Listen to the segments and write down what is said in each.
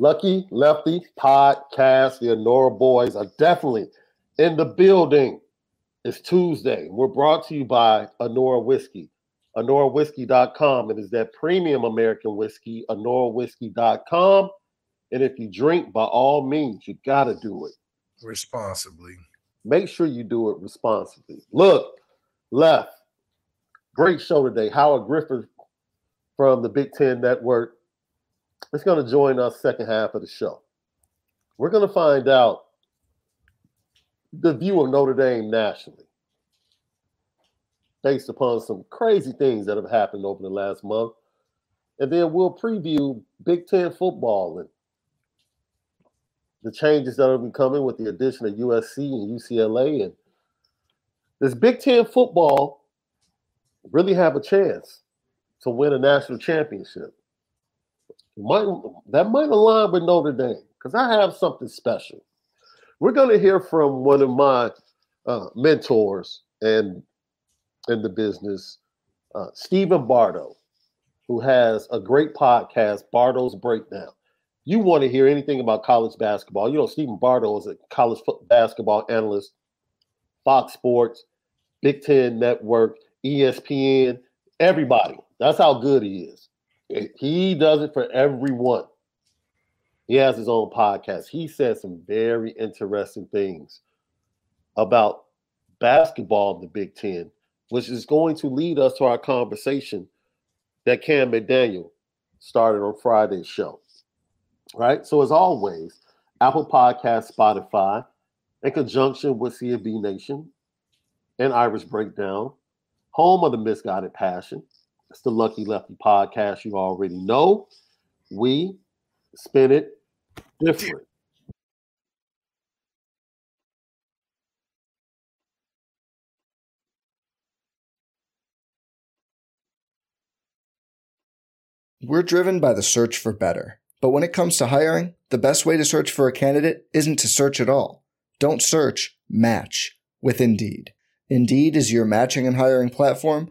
Lucky Lefty podcast. The Anora boys are definitely in the building. It's Tuesday. We're brought to you by Anora Whiskey. AnoraWhiskey.com. It is that premium American whiskey, AnoraWhiskey.com. And if you drink, by all means, you got to do it responsibly. Make sure you do it responsibly. Look, left. Great show today. Howard Griffith from the Big Ten Network is going to join us second half of the show. We're going to find out the view of Notre Dame nationally based upon some crazy things that have happened over the last month. And then we'll preview Big Ten football and the changes that have been coming with the addition of USC and UCLA. And does Big Ten football really have a chance to win a national championship? Might, that might align with Notre Dame because I have something special. We're going to hear from one of my uh, mentors and in the business, uh, Stephen Bardo, who has a great podcast, Bardo's Breakdown you want to hear anything about college basketball, you know, Stephen Bardo is a college basketball analyst, Fox Sports, Big Ten Network, ESPN, everybody. That's how good he is. He does it for everyone. He has his own podcast. He says some very interesting things about basketball in the Big Ten, which is going to lead us to our conversation that Cam McDaniel started on Friday's show right? So as always, Apple Podcast, Spotify, in conjunction with CFB Nation and Irish Breakdown, home of the Misguided Passion. It's the Lucky Lefty podcast you already know. We spin it different. We're driven by the search for better. But when it comes to hiring, the best way to search for a candidate isn't to search at all. Don't search, match with Indeed. Indeed is your matching and hiring platform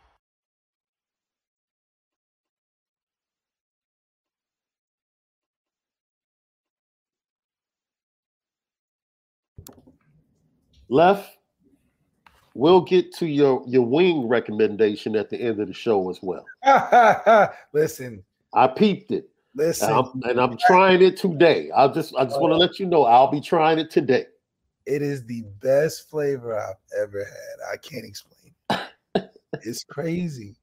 Left, we'll get to your your wing recommendation at the end of the show as well. Listen, I peeped it. Listen, and I'm, and I'm trying it today. I just I just want to let you know I'll be trying it today. It is the best flavor I've ever had. I can't explain. it's crazy.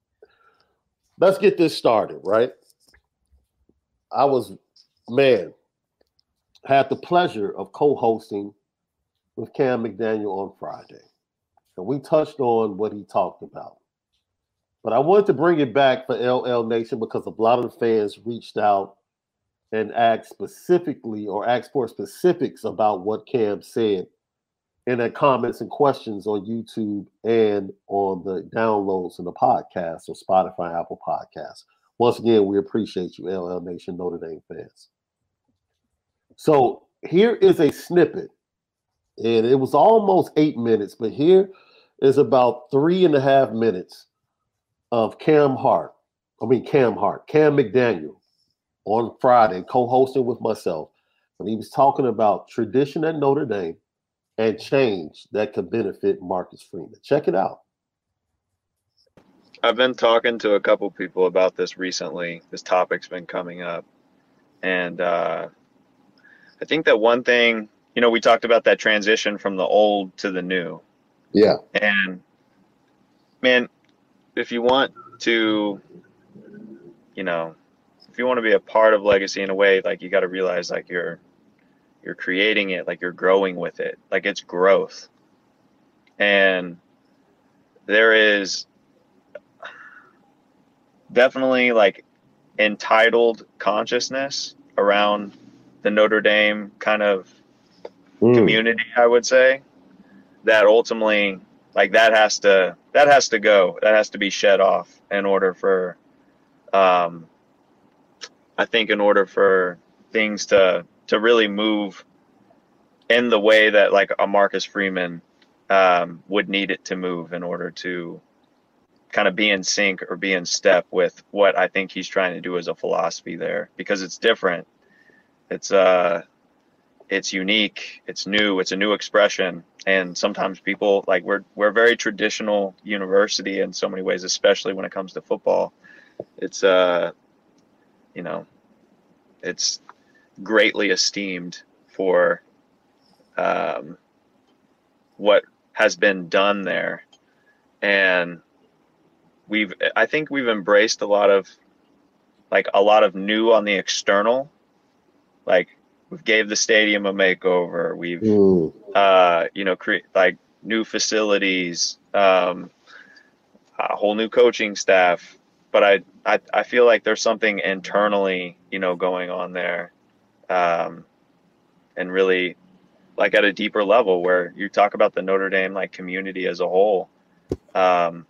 Let's get this started, right? I was man had the pleasure of co-hosting with Cam McDaniel on Friday. And we touched on what he talked about. But I wanted to bring it back for LL Nation because a lot of the fans reached out and asked specifically or asked for specifics about what Cam said in the comments and questions on YouTube and on the downloads and the podcast or Spotify, Apple Podcasts. Once again, we appreciate you, LL Nation Notre Dame fans. So here is a snippet, and it was almost eight minutes, but here is about three and a half minutes of Cam Hart. I mean, Cam Hart, Cam McDaniel on Friday, co hosting with myself, when he was talking about tradition at Notre Dame and change that could benefit Marcus Freeman. Check it out. I've been talking to a couple people about this recently. This topic's been coming up. And uh, I think that one thing, you know, we talked about that transition from the old to the new. Yeah. And man, if you want to, you know, if you want to be a part of legacy in a way, like you got to realize like you're you're creating it, like you're growing with it, like it's growth. And there is definitely like entitled consciousness around the Notre Dame kind of mm. community, I would say, that ultimately like that has to that has to go that has to be shed off in order for um i think in order for things to to really move in the way that like a marcus freeman um, would need it to move in order to kind of be in sync or be in step with what i think he's trying to do as a philosophy there because it's different it's uh it's unique it's new it's a new expression. And sometimes people like we're we're a very traditional university in so many ways especially when it comes to football. It's uh you know it's greatly esteemed for um what has been done there. And we've i think we've embraced a lot of like a lot of new on the external. Like we've gave the stadium a makeover. We've uh, you know create like new facilities, um, a whole new coaching staff. But I, I I feel like there's something internally you know going on there, um, and really like at a deeper level where you talk about the Notre Dame like community as a whole. Um,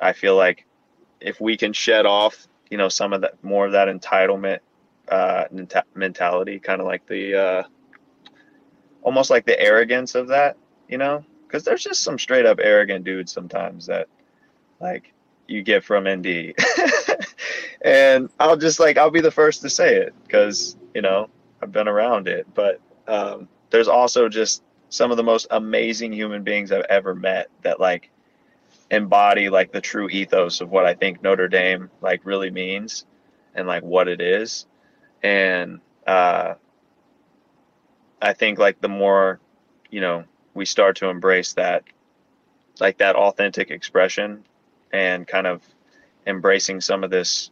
I feel like if we can shed off you know some of that more of that entitlement uh, mentality, kind of like the uh, almost like the arrogance of that, you know, because there's just some straight up arrogant dudes sometimes that like you get from ND, and I'll just like I'll be the first to say it because you know I've been around it, but um, there's also just some of the most amazing human beings I've ever met that like embody like the true ethos of what I think Notre Dame like really means and like what it is and uh, I think like the more you know we start to embrace that like that authentic expression and kind of embracing some of this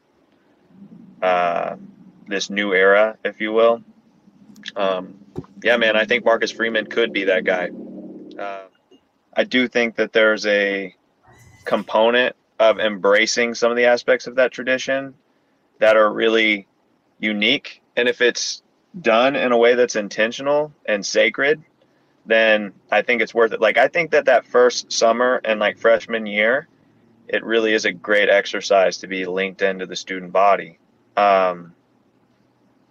uh, this new era, if you will. Um, yeah, man, I think Marcus Freeman could be that guy. Uh, I do think that there's a component of embracing some of the aspects of that tradition that are really unique and if it's done in a way that's intentional and sacred then i think it's worth it. Like i think that that first summer and like freshman year it really is a great exercise to be linked into the student body. Um,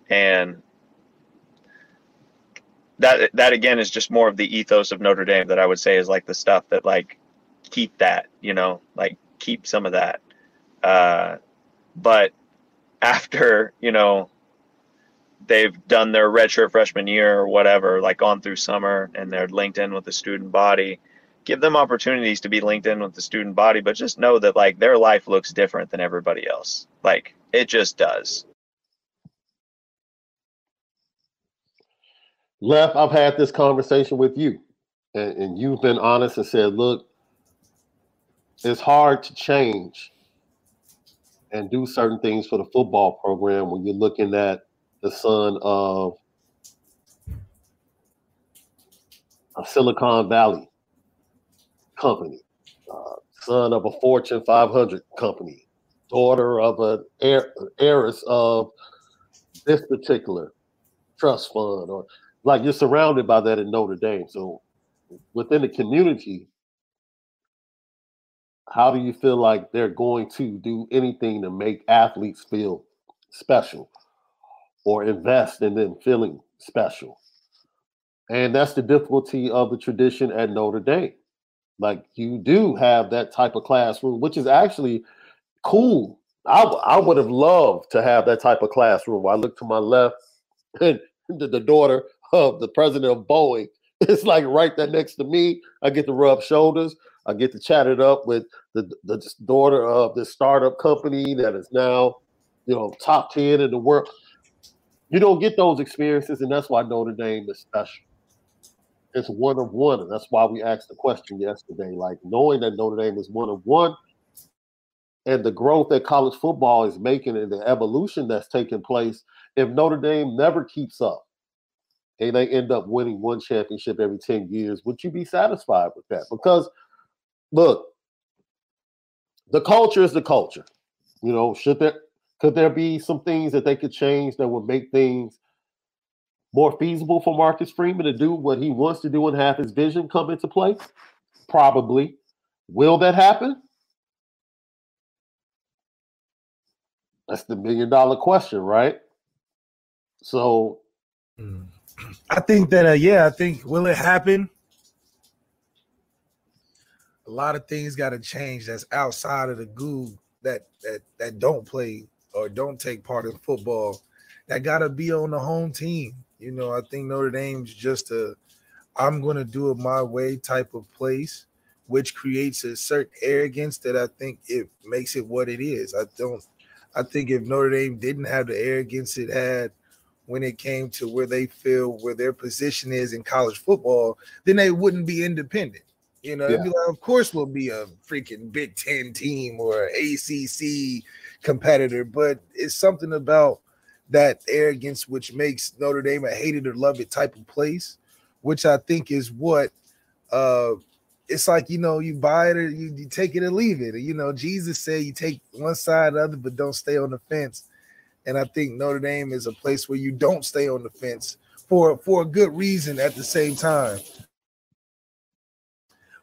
and that that again is just more of the ethos of notre dame that i would say is like the stuff that like keep that you know like keep some of that. Uh, but after you know they've done their redshirt freshman year or whatever, like gone through summer and they're linked in with the student body. Give them opportunities to be linked in with the student body, but just know that like their life looks different than everybody else. Like it just does. Left, I've had this conversation with you, and, and you've been honest and said, look, it's hard to change and do certain things for the football program when you're looking at the son of a Silicon Valley company, uh, son of a Fortune 500 company, daughter of an heir, heiress of this particular trust fund, or like you're surrounded by that in Notre Dame. So within the community, how do you feel like they're going to do anything to make athletes feel special or invest in them feeling special? And that's the difficulty of the tradition at Notre Dame. Like you do have that type of classroom, which is actually cool. I, I would have loved to have that type of classroom. I look to my left, and the, the daughter of the president of Boeing it's like right there next to me. I get to rub shoulders. I get to chat it up with the, the daughter of this startup company that is now, you know, top 10 in the world. You don't get those experiences, and that's why Notre Dame is special. It's one of one, and that's why we asked the question yesterday. Like knowing that Notre Dame is one of one, and the growth that college football is making and the evolution that's taking place, if Notre Dame never keeps up, and they end up winning one championship every 10 years, would you be satisfied with that? Because look, the culture is the culture. You know, should there could there be some things that they could change that would make things more feasible for Marcus Freeman to do what he wants to do and have his vision come into play? Probably. Will that happen? That's the million dollar question, right? So mm. I think that uh, yeah, I think will it happen? A lot of things got to change. That's outside of the goo that that that don't play or don't take part in football. That got to be on the home team. You know, I think Notre Dame's just a I'm going to do it my way type of place, which creates a certain arrogance that I think it makes it what it is. I don't. I think if Notre Dame didn't have the arrogance it had when it came to where they feel where their position is in college football, then they wouldn't be independent. You know, yeah. like, of course we'll be a freaking Big Ten team or ACC competitor, but it's something about that arrogance which makes Notre Dame a hated or loved it type of place, which I think is what uh it's like you know you buy it or you, you take it or leave it. You know, Jesus said you take one side or the other, but don't stay on the fence. And I think Notre Dame is a place where you don't stay on the fence for, for a good reason at the same time.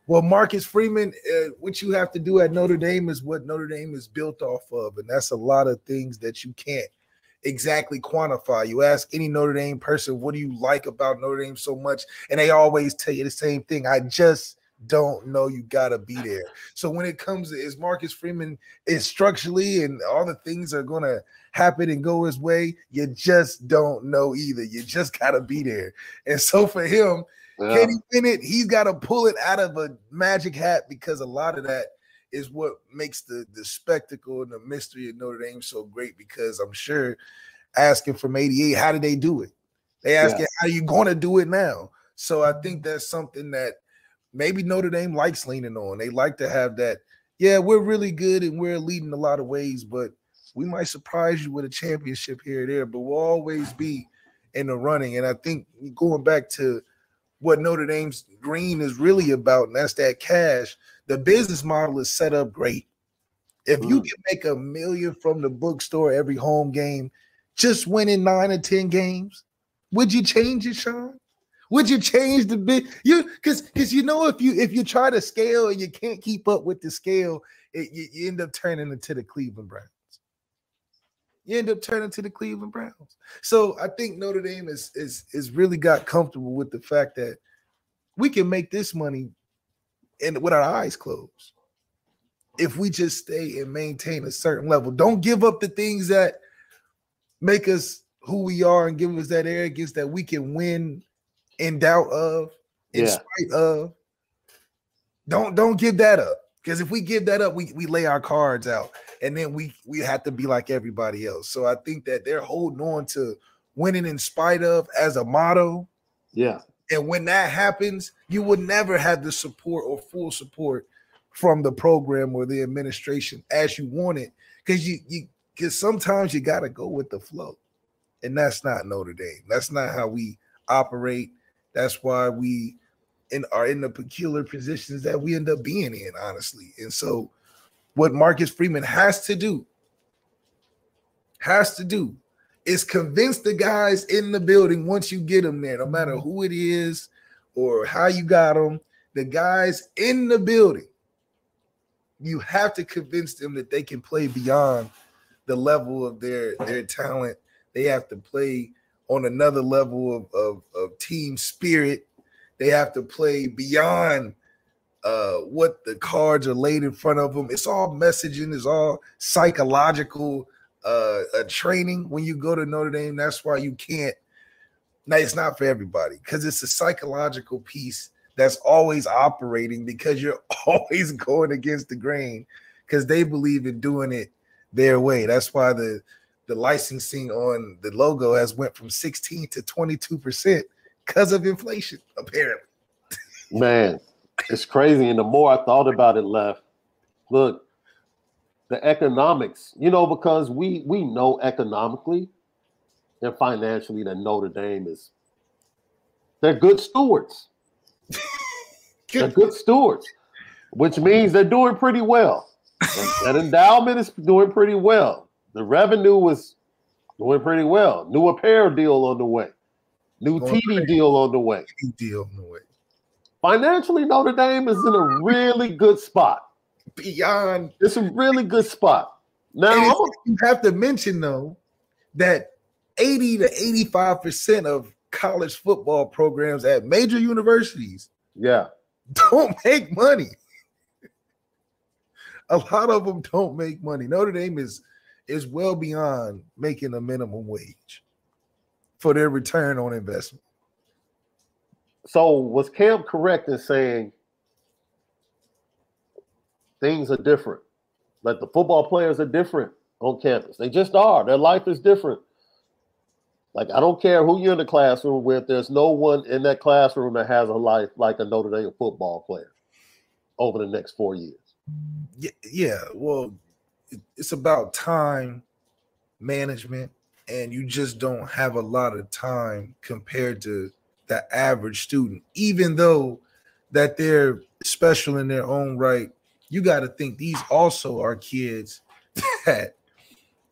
Well, Marcus Freeman, uh, what you have to do at Notre Dame is what Notre Dame is built off of. And that's a lot of things that you can't exactly quantify. You ask any Notre Dame person, what do you like about Notre Dame so much? And they always tell you the same thing. I just don't know you gotta be there. So when it comes to is Marcus Freeman is structurally and all the things are gonna happen and go his way, you just don't know either. You just gotta be there. And so for him, yeah. can he win it? He's got to pull it out of a magic hat because a lot of that is what makes the the spectacle and the mystery of Notre Dame so great. Because I'm sure asking from 88, how did they do it? They asking, yeah. how are you going to do it now? So I think that's something that maybe Notre Dame likes leaning on. They like to have that. Yeah, we're really good and we're leading a lot of ways, but we might surprise you with a championship here or there, but we'll always be in the running. And I think going back to what Notre Dame's green is really about, and that's that cash, the business model is set up great. If you mm. can make a million from the bookstore every home game, just winning nine or 10 games, would you change it, Shaun? Would you change the bit? You because because you know if you if you try to scale and you can't keep up with the scale, it, you, you end up turning into the Cleveland Browns you end up turning to the Cleveland Browns. So I think Notre Dame is is is really got comfortable with the fact that we can make this money and with our eyes closed. If we just stay and maintain a certain level, don't give up the things that make us who we are and give us that arrogance that we can win in doubt of, in Yeah. spite of. Don't don't give that up. Because if we give that up, we, we lay our cards out and then we we have to be like everybody else. So I think that they're holding on to winning in spite of as a motto. Yeah. And when that happens, you would never have the support or full support from the program or the administration as you want it. Because you you because sometimes you gotta go with the flow. And that's not Notre Dame. That's not how we operate. That's why we in are in the peculiar positions that we end up being in, honestly. And so what Marcus Freeman has to do, has to do is convince the guys in the building once you get them there, no matter mm-hmm. who it is or how you got them, the guys in the building, you have to convince them that they can play beyond the level of their their talent. They have to play on another level of, of, of team spirit. They have to play beyond uh, what the cards are laid in front of them. It's all messaging, it's all psychological uh, uh training when you go to Notre Dame. That's why you can't. Now it's not for everybody because it's a psychological piece that's always operating because you're always going against the grain because they believe in doing it their way. That's why the the licensing on the logo has went from 16 to 22 percent because of inflation, apparently. Man, it's crazy. And the more I thought about it, left, look, the economics, you know, because we we know economically and financially that Notre Dame is they're good stewards. they're good stewards, which means they're doing pretty well. that endowment is doing pretty well. The revenue was doing pretty well. New apparel deal on the way. New TV deal on the way. Deal in a way. Financially, Notre Dame is in a really good spot. Beyond It's a really good spot. Now, And I'm it's- you have to mention though that 80 to 85 percent of college football programs at major universities yeah, don't make money. A lot of them don't make money. Notre Dame is is well beyond making a minimum wage for their return on investment. So was Cam correct in saying things are different? Like the football players are different on campus. They just are. Their life is different. Like I don't care who you're in the classroom with. There's no one in that classroom that has a life like a Notre Dame football player over the next four years. Yeah, yeah. Well, it's about time management, and you just don't have a lot of time compared to the average student. Even though that they're special in their own right, you got to think these also are kids that,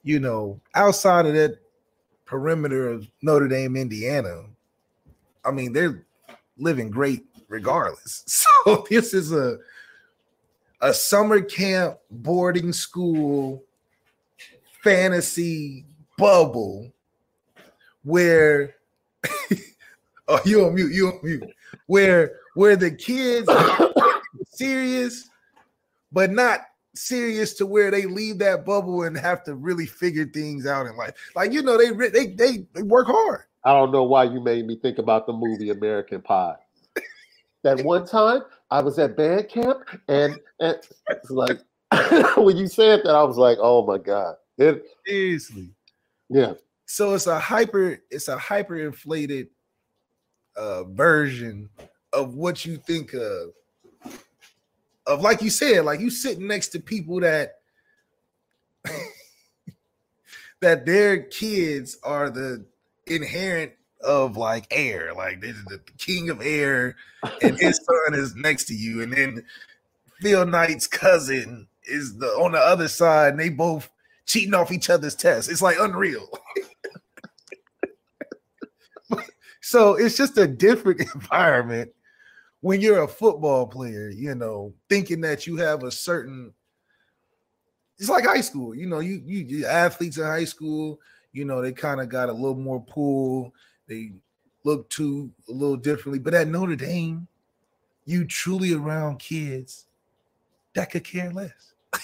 you know, outside of that perimeter of Notre Dame, Indiana. I mean, they're living great regardless. So this is a a summer camp boarding school fantasy bubble where oh you on mute you on mute where where the kids are serious but not serious to where they leave that bubble and have to really figure things out in life like you know they they they, they work hard I don't know why you made me think about the movie American Pie. That one time I was at band camp and, and it's like when you said that, I was like, oh my God. It, seriously yeah. so it's a hyper it's a hyper inflated uh version of what you think of of like you said like you sitting next to people that that their kids are the inherent of like air like this is the king of air and his son is next to you and then phil knight's cousin is the on the other side and they both cheating off each other's tests it's like unreal so it's just a different environment when you're a football player, you know, thinking that you have a certain it's like high school, you know, you you, you athletes in high school, you know, they kind of got a little more pull, they look to a little differently. But at Notre Dame, you truly around kids that could care less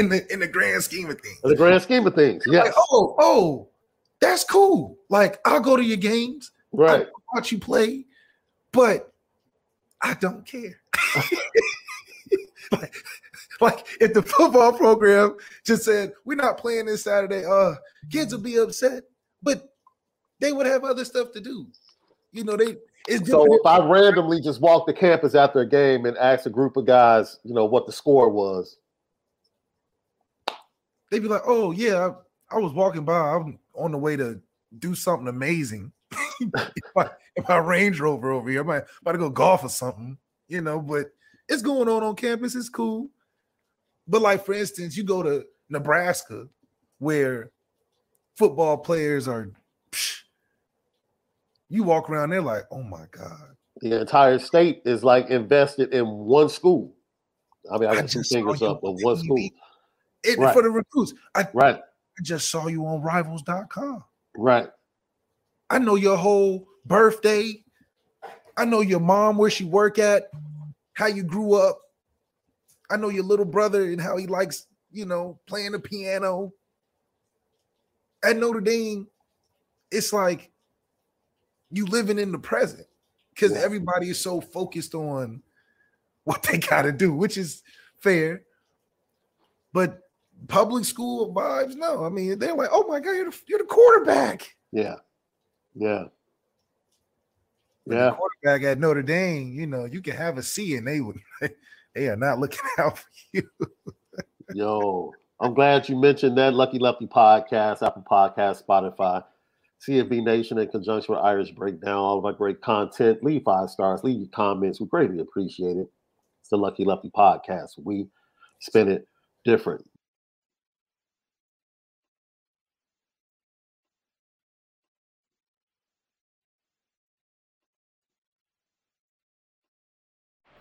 in the in the grand scheme of things. In the grand scheme of things, yeah. Like, oh, oh, That's cool. Like I'll go to your games, Right. I'll watch you play, but I don't care. like, like if the football program just said we're not playing this Saturday, uh, kids would be upset, but they would have other stuff to do. You know, they it's So if I randomly just walk the campus after a game and ask a group of guys, you know, what the score was, they'd be like, "Oh yeah, I, I was walking by. I'm on the way to do something amazing. in, my, in my Range Rover over here, I might about to go golf or something, you know. But it's going on on campus. It's cool. But like for instance, you go to Nebraska, where football players are. psh, you walk around there like, oh my god, the entire state is like invested in one school. I mean, I I got two fingers up on on one TV. school. It, Right. for the recruits. I, Right, I just saw you on Rivals.com. right. I know your whole birthday. I know your mom, where she work at, how you grew up. I know your little brother and how he likes, you know, playing the piano. At Notre Dame, it's like you living in the present because Yeah. everybody is so focused on what they got to do, which is fair. But public school vibes, no. I mean, they're like, oh my God, you're the, you're the quarterback. Yeah, yeah, yeah. the quarterback at Notre Dame, you know, you can have a C and they would they are not looking out for you. Yo, I'm glad you mentioned that Lucky Lefty podcast, Apple Podcast, Spotify, CFB Nation in conjunction with Irish Breakdown, all of our great content. Leave five stars, leave your comments. We greatly appreciate it. It's the Lucky Lefty podcast. We spin it different.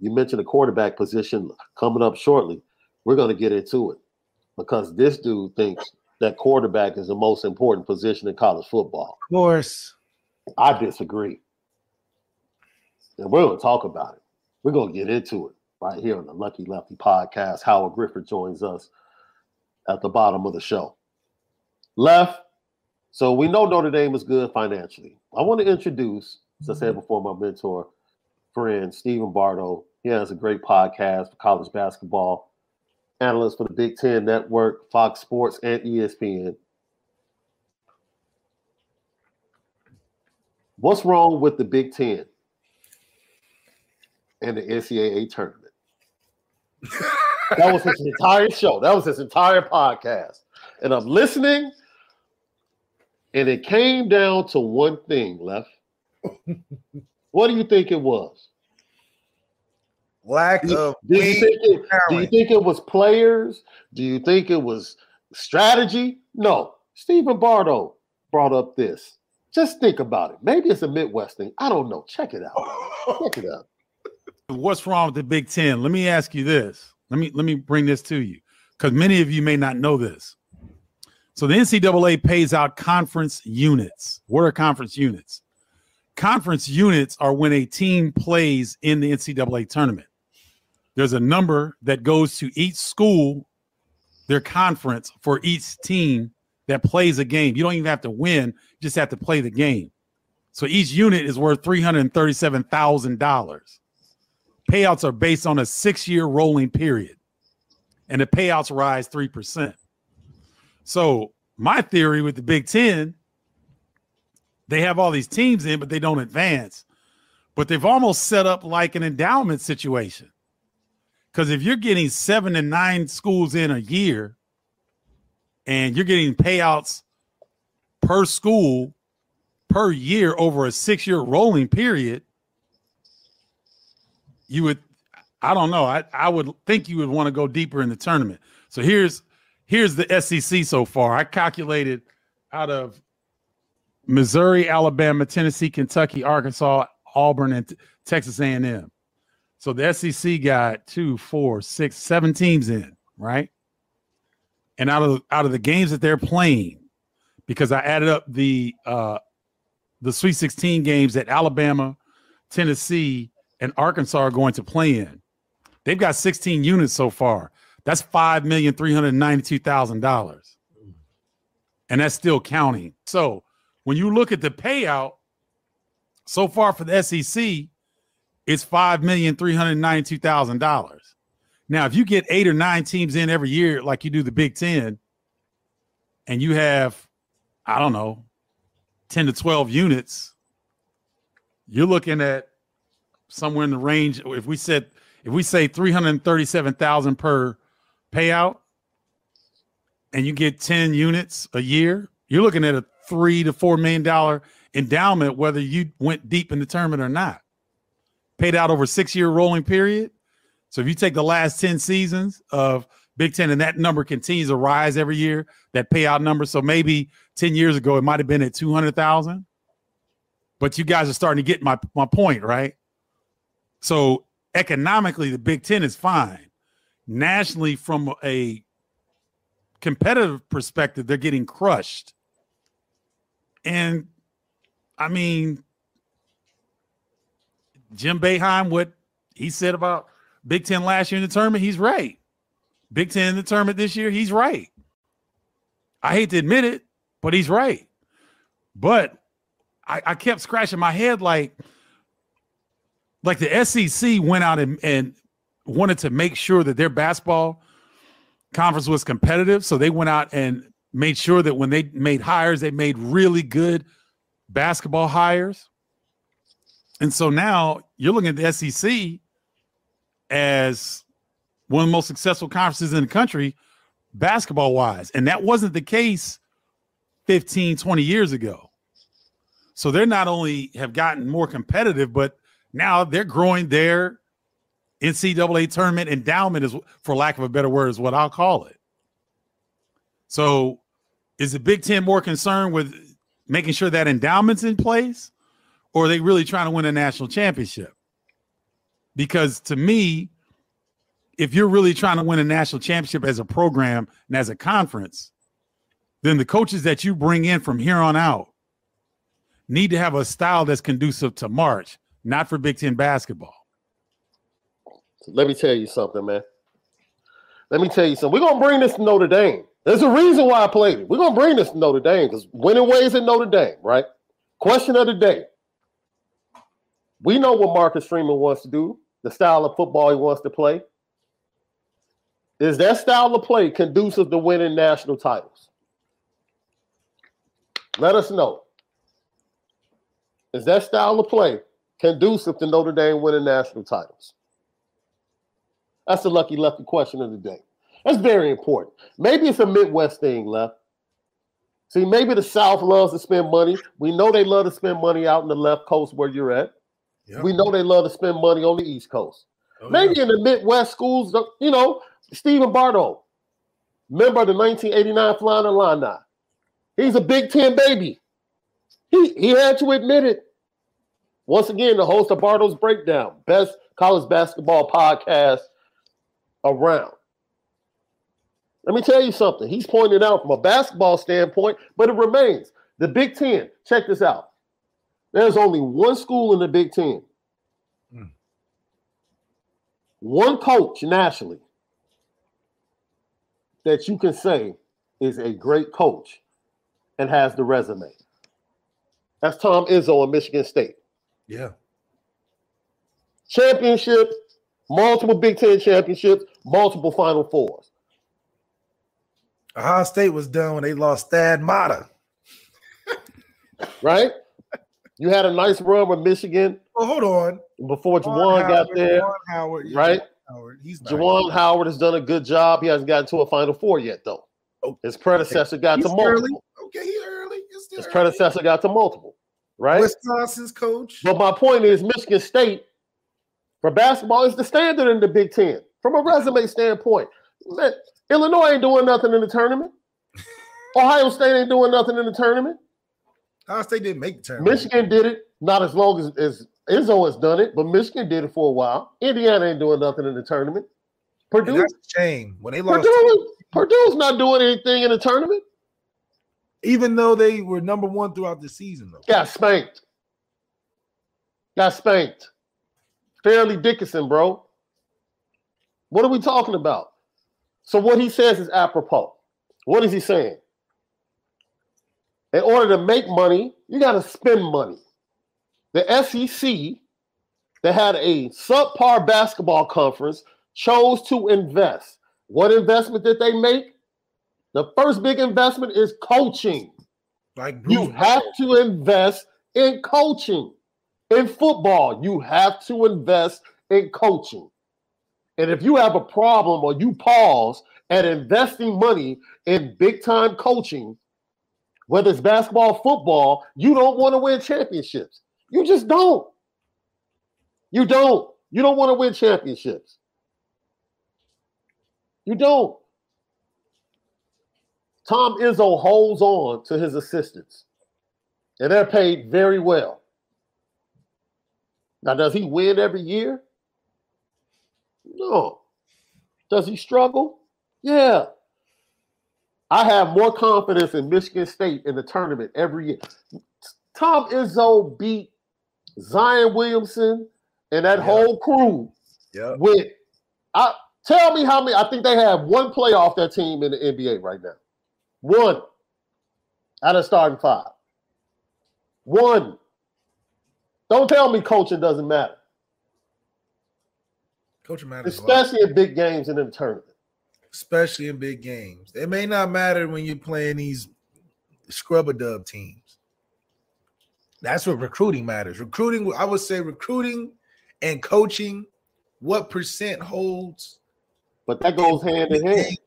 You mentioned the quarterback position coming up shortly. We're going to get into it because this dude thinks that quarterback is the most important position in college football. Of course. I disagree. And we're going to talk about it. We're going to get into it right here on the Lucky Lefty podcast. Howard Griffith joins us at the bottom of the show. Left. So we know Notre Dame is good financially. I want to introduce, as I said mm-hmm. before, my mentor, friend, Stephen Bardo. He has a great podcast for college basketball, analyst for the Big Ten Network, Fox Sports, and ESPN. What's wrong with the Big Ten and the NCAA tournament? that was his entire show. That was his entire podcast. And I'm listening, and it came down to one thing left. what do you think it was? Lack Do you, of do you think it, do you think it was players? Do you think it was strategy? No. Stephen Bardo brought up this. Just think about it. Maybe it's a Midwest thing. I don't know. Check it out. Check it out. what's wrong with the Big Ten? Let me ask you this. Let me let me bring this to you because many of you may not know this. So the NCAA pays out conference units. What are conference units? Conference units are when a team plays in the NCAA tournament. There's a number that goes to each school, their conference for each team that plays a game. You don't even have to win, just have to play the game. So each unit is worth $337,000 payouts are based on a six year rolling period. and the payouts rise 3%. So, my theory with the Big Ten, they have all these teams in, but they don't advance. But they've almost set up like an endowment situation. Because if you're getting seven and nine schools in a year and you're getting payouts per school per year over a six year rolling period, you would, I don't know, I, I would think you would want to go deeper in the tournament. So here's here's the SEC so far. I calculated out of Missouri, Alabama, Tennessee, Kentucky, Arkansas, Auburn, and Texas A&M. So the SEC got two, four, six, seven teams in, right? And out of out of the games that they're playing, because I added up the uh the Sweet 16 games that Alabama, Tennessee, and Arkansas are going to play in. They've got 16 units so far. That's five million three hundred ninety-two thousand dollars. And that's still counting. So when you look at the payout so far for the SEC, it's five million three hundred ninety-two thousand dollars. Now, if you get eight or nine teams in every year, like you do the Big Ten, and you have, I don't know, 10 to 12 units, you're looking at somewhere in the range. If we said, if we say 337,000 per payout and you get 10 units a year, you're looking at a three to four million dollar endowment, whether you went deep in the tournament or not. Paid out over six year rolling period. So if you take the last 10 seasons of Big Ten and that number continues to rise every year, that payout number. So maybe 10 years ago, it might have been at 200,000. But you guys are starting to get my, my point, right? So economically, the Big Ten is fine. Nationally, from a competitive perspective, they're getting crushed. And I mean, Jim Boeheim, what he said about Big Ten last year in the tournament, he's right. Big Ten in the tournament this year, he's right. I hate to admit it, but he's right. But I, I kept scratching my head like, like the SEC went out and, and wanted to make sure that their basketball conference was competitive. So they went out and made sure that when they made hires, they made really good basketball hires. And so now you're looking at the SEC as one of the most successful conferences in the country basketball wise. And that wasn't the case 15, 20 years ago. So they're not only have gotten more competitive, but now they're growing their NCAA tournament endowment, is for lack of a better word, is what I'll call it. So is the Big Ten more concerned with making sure that endowment's in place, or are they really trying to win a national championship? Because to me, if you're really trying to win a national championship as a program and as a conference, then the coaches that you bring in from here on out need to have a style that's conducive to March, not for Big Ten basketball. Let me tell you something, man. Let me tell you something. We're gonna bring this to Notre Dame. There's a reason why I played it. We're gonna bring this to Notre Dame because winning ways in Notre Dame, right? Question of the day. We know what Marcus Freeman wants to do, the style of football he wants to play. Is that style of play conducive to winning national titles? Let us know. Is that style of play conducive to Notre Dame winning national titles? That's the lucky lucky question of the day. That's very important. Maybe it's a Midwest thing left. See, maybe the South loves to spend money. We know they love to spend money out in the left coast where you're at. Yep. We know they love to spend money on the East Coast. Oh, maybe yeah. in the Midwest schools, you know, Stephen Bardo, member of the 1989 Flying Illini. He's a Big Ten baby. He, he had to admit it. Once again, the host of Bardo's Breakdown, best college basketball podcast around. Let me tell you something. He's pointed out from a basketball standpoint, but it remains. The Big Ten, check this out. There's only one school in the Big Ten, mm. one coach nationally that you can say is a great coach and has the resume. That's Tom Izzo in Michigan State. Yeah. Championship, multiple Big Ten championships, multiple Final Fours. Ohio State was done when they lost Thad Matta. right? You had a nice run with Michigan. Oh, hold on. Before Juwan got there, Juwan Howard, yeah, right? Juwan Howard. He's Juwan Howard has done a good job. He hasn't gotten to a Final Four yet, though. Oh, His predecessor got He's to multiple. early. Okay, he early. He's still His early. predecessor got to multiple, right? Wisconsin's coach. But my point is, Michigan State for basketball is the standard in the Big Ten from a resume standpoint. Man, Illinois ain't doing nothing in the tournament. Ohio State ain't doing nothing in the tournament. Ohio State didn't make the tournament. Michigan did it, not as long as, as Izzo has done it, but Michigan did it for a while. Indiana ain't doing nothing in the tournament. And Purdue, that's a shame. When they lost, Purdue, Purdue's not doing anything in the tournament. even though they were number one throughout the season, though. Got spanked. Got spanked. Fairleigh Dickinson, bro. What are we talking about? So what he says is apropos. What is he saying? In order to make money, you got to spend money. The SEC, that had a subpar basketball conference, chose to invest. What investment did they make? The first big investment is coaching. Like You have to invest in coaching. In football, you have to invest in coaching. And if you have a problem or you pause at investing money in big time coaching, whether it's basketball, football, you don't want to win championships. You just don't. You don't. You don't want to win championships. You don't. Tom Izzo holds on to his assistants, and they're paid very well. Now, does he win every year? No. Does he struggle? Yeah. I have more confidence in Michigan State in the tournament every year. Tom Izzo beat Zion Williamson and that Yeah. whole crew Yeah. with I tell me how many I think they have one playoff that team in the NBA right now. One out of starting five. One. Don't tell me coaching doesn't matter, Coaching matters, especially in big games and in the tournament. Especially in big games. It may not matter when you're playing these scrub a dub teams. That's what recruiting matters. Recruiting, I would say, recruiting and coaching. What percent holds? But that goes hand in hand.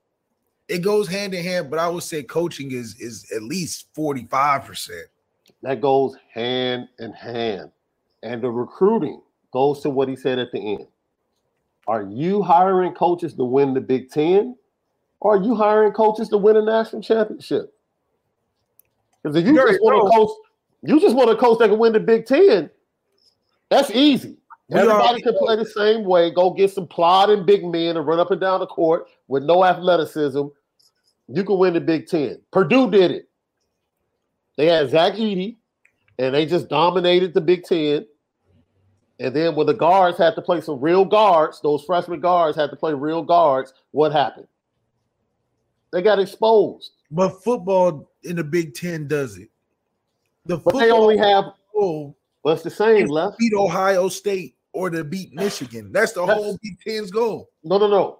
It goes hand in hand, but I would say coaching is is at least forty five percent. That goes hand in hand. And the recruiting goes to what he said at the end. Are you hiring coaches to win the Big Ten? Are you hiring coaches to win a national championship? Because if you just want to coach, you just want a coach that can win the Big Ten, that's easy. Everybody can play the same way. Go get some plodding big men and run up and down the court with no athleticism. You can win the Big Ten. Purdue did it. They had Zach Edey, and they just dominated the Big Ten. And then when the guards had to play some real guards, those freshman guards had to play real guards, what happened? They got exposed. But football in the Big Ten does it. The But they only have goal what's the same left? beat Ohio State or to beat Michigan. That's the That's- whole Big Ten's goal. No, no, no.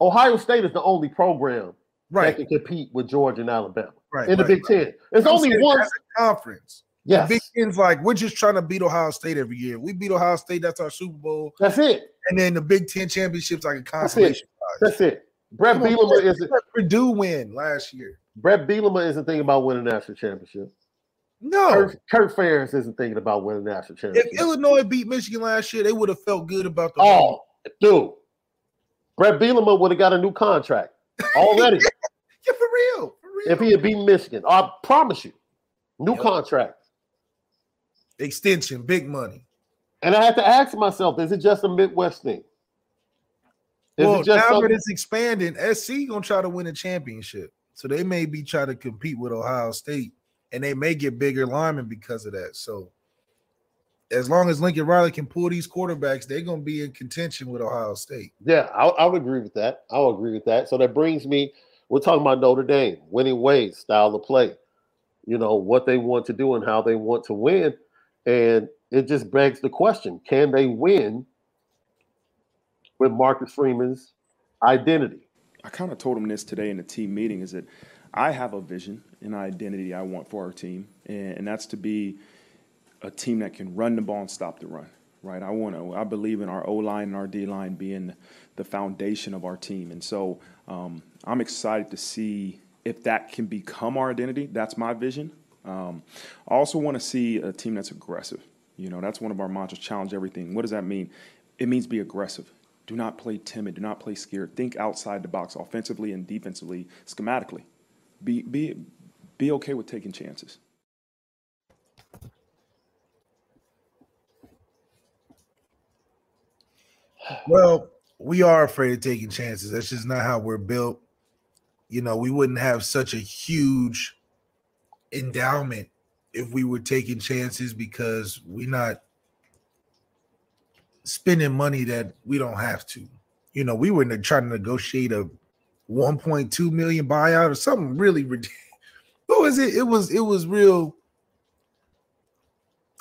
Ohio State is the only program Right. that can compete with Georgia and Alabama Right. in the right, Big Ten. There's I'm only one. conference. Yes, Big Ten's like we're just trying to beat Ohio State every year. We beat Ohio State, that's our Super Bowl, that's it. and then the Big Ten championships like a consolation prize. That's it. Bret Come Bielema isn't. Purdue win last year. Bret Bielema isn't thinking about winning a national championship. No, Kurt, Kurt Ferentz isn't thinking about winning a national championship. if. Illinois beat Michigan last year, they would have felt good about the. Oh, dude, Bret Bielema would have got a new contract already yeah, for real, for real. if he had beaten Michigan. I promise you, new Yep. contract. Extension, big money. And I had to ask myself, is it just a Midwest thing? Well, now something- that it's expanding, SC gonna try to win a championship, so they may be trying to compete with Ohio State, and they may get bigger linemen because of that. So, as long as Lincoln Riley can pull these quarterbacks, they're gonna be in contention with Ohio State. Yeah, I, I would agree with that. I would agree with that. So that brings me, we're talking about Notre Dame, winning ways, style of play, you know, what they want to do and how they want to win. And it just begs the question can they win with Marcus Freeman's identity? I kind of told him this today in the team meeting is that I have a vision and identity I want for our team, and, and that's to be a team that can run the ball and stop the run. Right, I want to. I believe in our O line and our D line being the foundation of our team, and so um, I'm excited to see if that can become our identity. That's my vision. Um, I also want to see a team that's aggressive. You know, that's one of our mantras: challenge everything. What does that mean? It means be aggressive. Do not play timid. Do not play scared. Think outside the box, offensively and defensively, schematically. Be be be okay with taking chances. Well, we are afraid of taking chances. That's just not how we're built. You know, we wouldn't have such a huge endowment if we were taking chances because we're not spending money that we don't have to. You know, we were trying to negotiate a 1.2 million buyout or something really ridiculous. What was it? It was it was real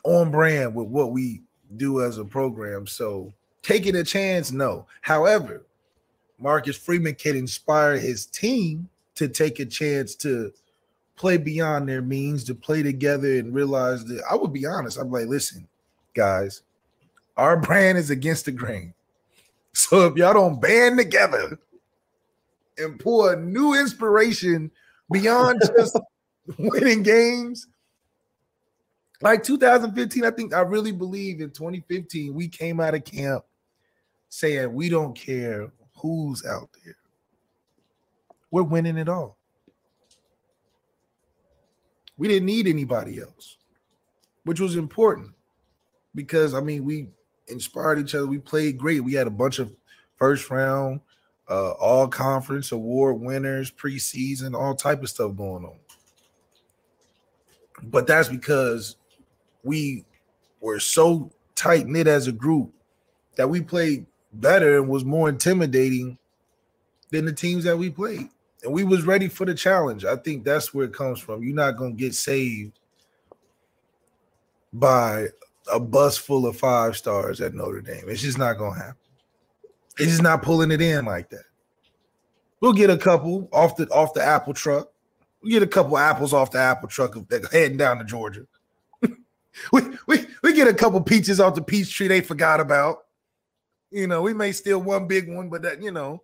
on brand with what we do as a program. So taking a chance, no. However, Marcus Freeman can inspire his team to take a chance to play beyond their means, to play together and realize that I would be honest. I'm like, listen, guys, our brand is against the grain. So if y'all don't band together and pour new inspiration beyond just winning games. Like 2015, I think I really believe in 2015, we came out of camp saying we don't care who's out there. We're winning it all. We didn't need anybody else, which was important because I mean, we inspired each other. We played great. We had a bunch of first round, uh, all conference award winners, preseason, all type of stuff going on. But that's because we were so tight knit as a group that we played better and was more intimidating than the teams that we played. And we was ready for the challenge. I think that's where it comes from. You're not gonna get saved by a bus full of five stars at Notre Dame. It's just not gonna happen. It's just not pulling it in like that. We'll get a couple off the off the Apple truck. We get a couple apples off the Apple truck heading down to Georgia. we, we we get a couple peaches off the peach tree they forgot about. You know, we may steal one big one, but that you know.